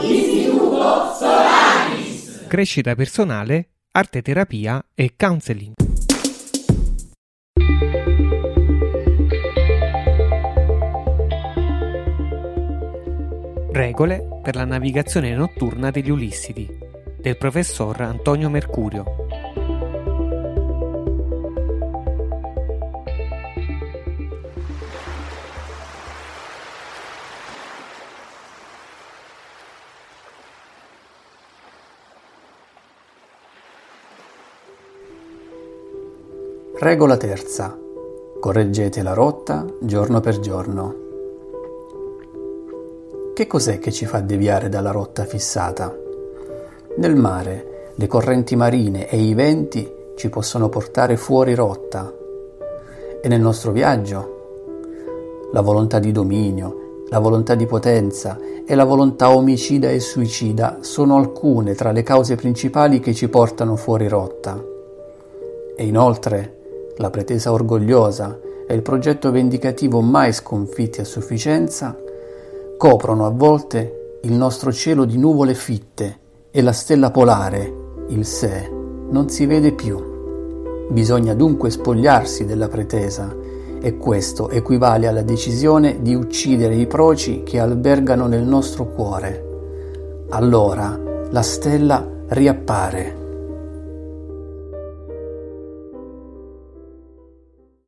Istituto Solaris. Crescita personale, arte terapia e counseling. Regole per la navigazione notturna degli Ulissidi del professor Antonio Mercurio. Regola terza. Correggete la rotta giorno per giorno. Che cos'è che ci fa deviare dalla rotta fissata? Nel mare, le correnti marine e i venti ci possono portare fuori rotta. E nel nostro viaggio? La volontà di dominio, la volontà di potenza e la volontà omicida e suicida sono alcune tra le cause principali che ci portano fuori rotta. E inoltre, la pretesa orgogliosa e il progetto vendicativo mai sconfitti a sufficienza coprono a volte il nostro cielo di nuvole fitte e la stella polare, il sé, non si vede più. Bisogna dunque spogliarsi della pretesa e questo equivale alla decisione di uccidere i proci che albergano nel nostro cuore. Allora la stella riappare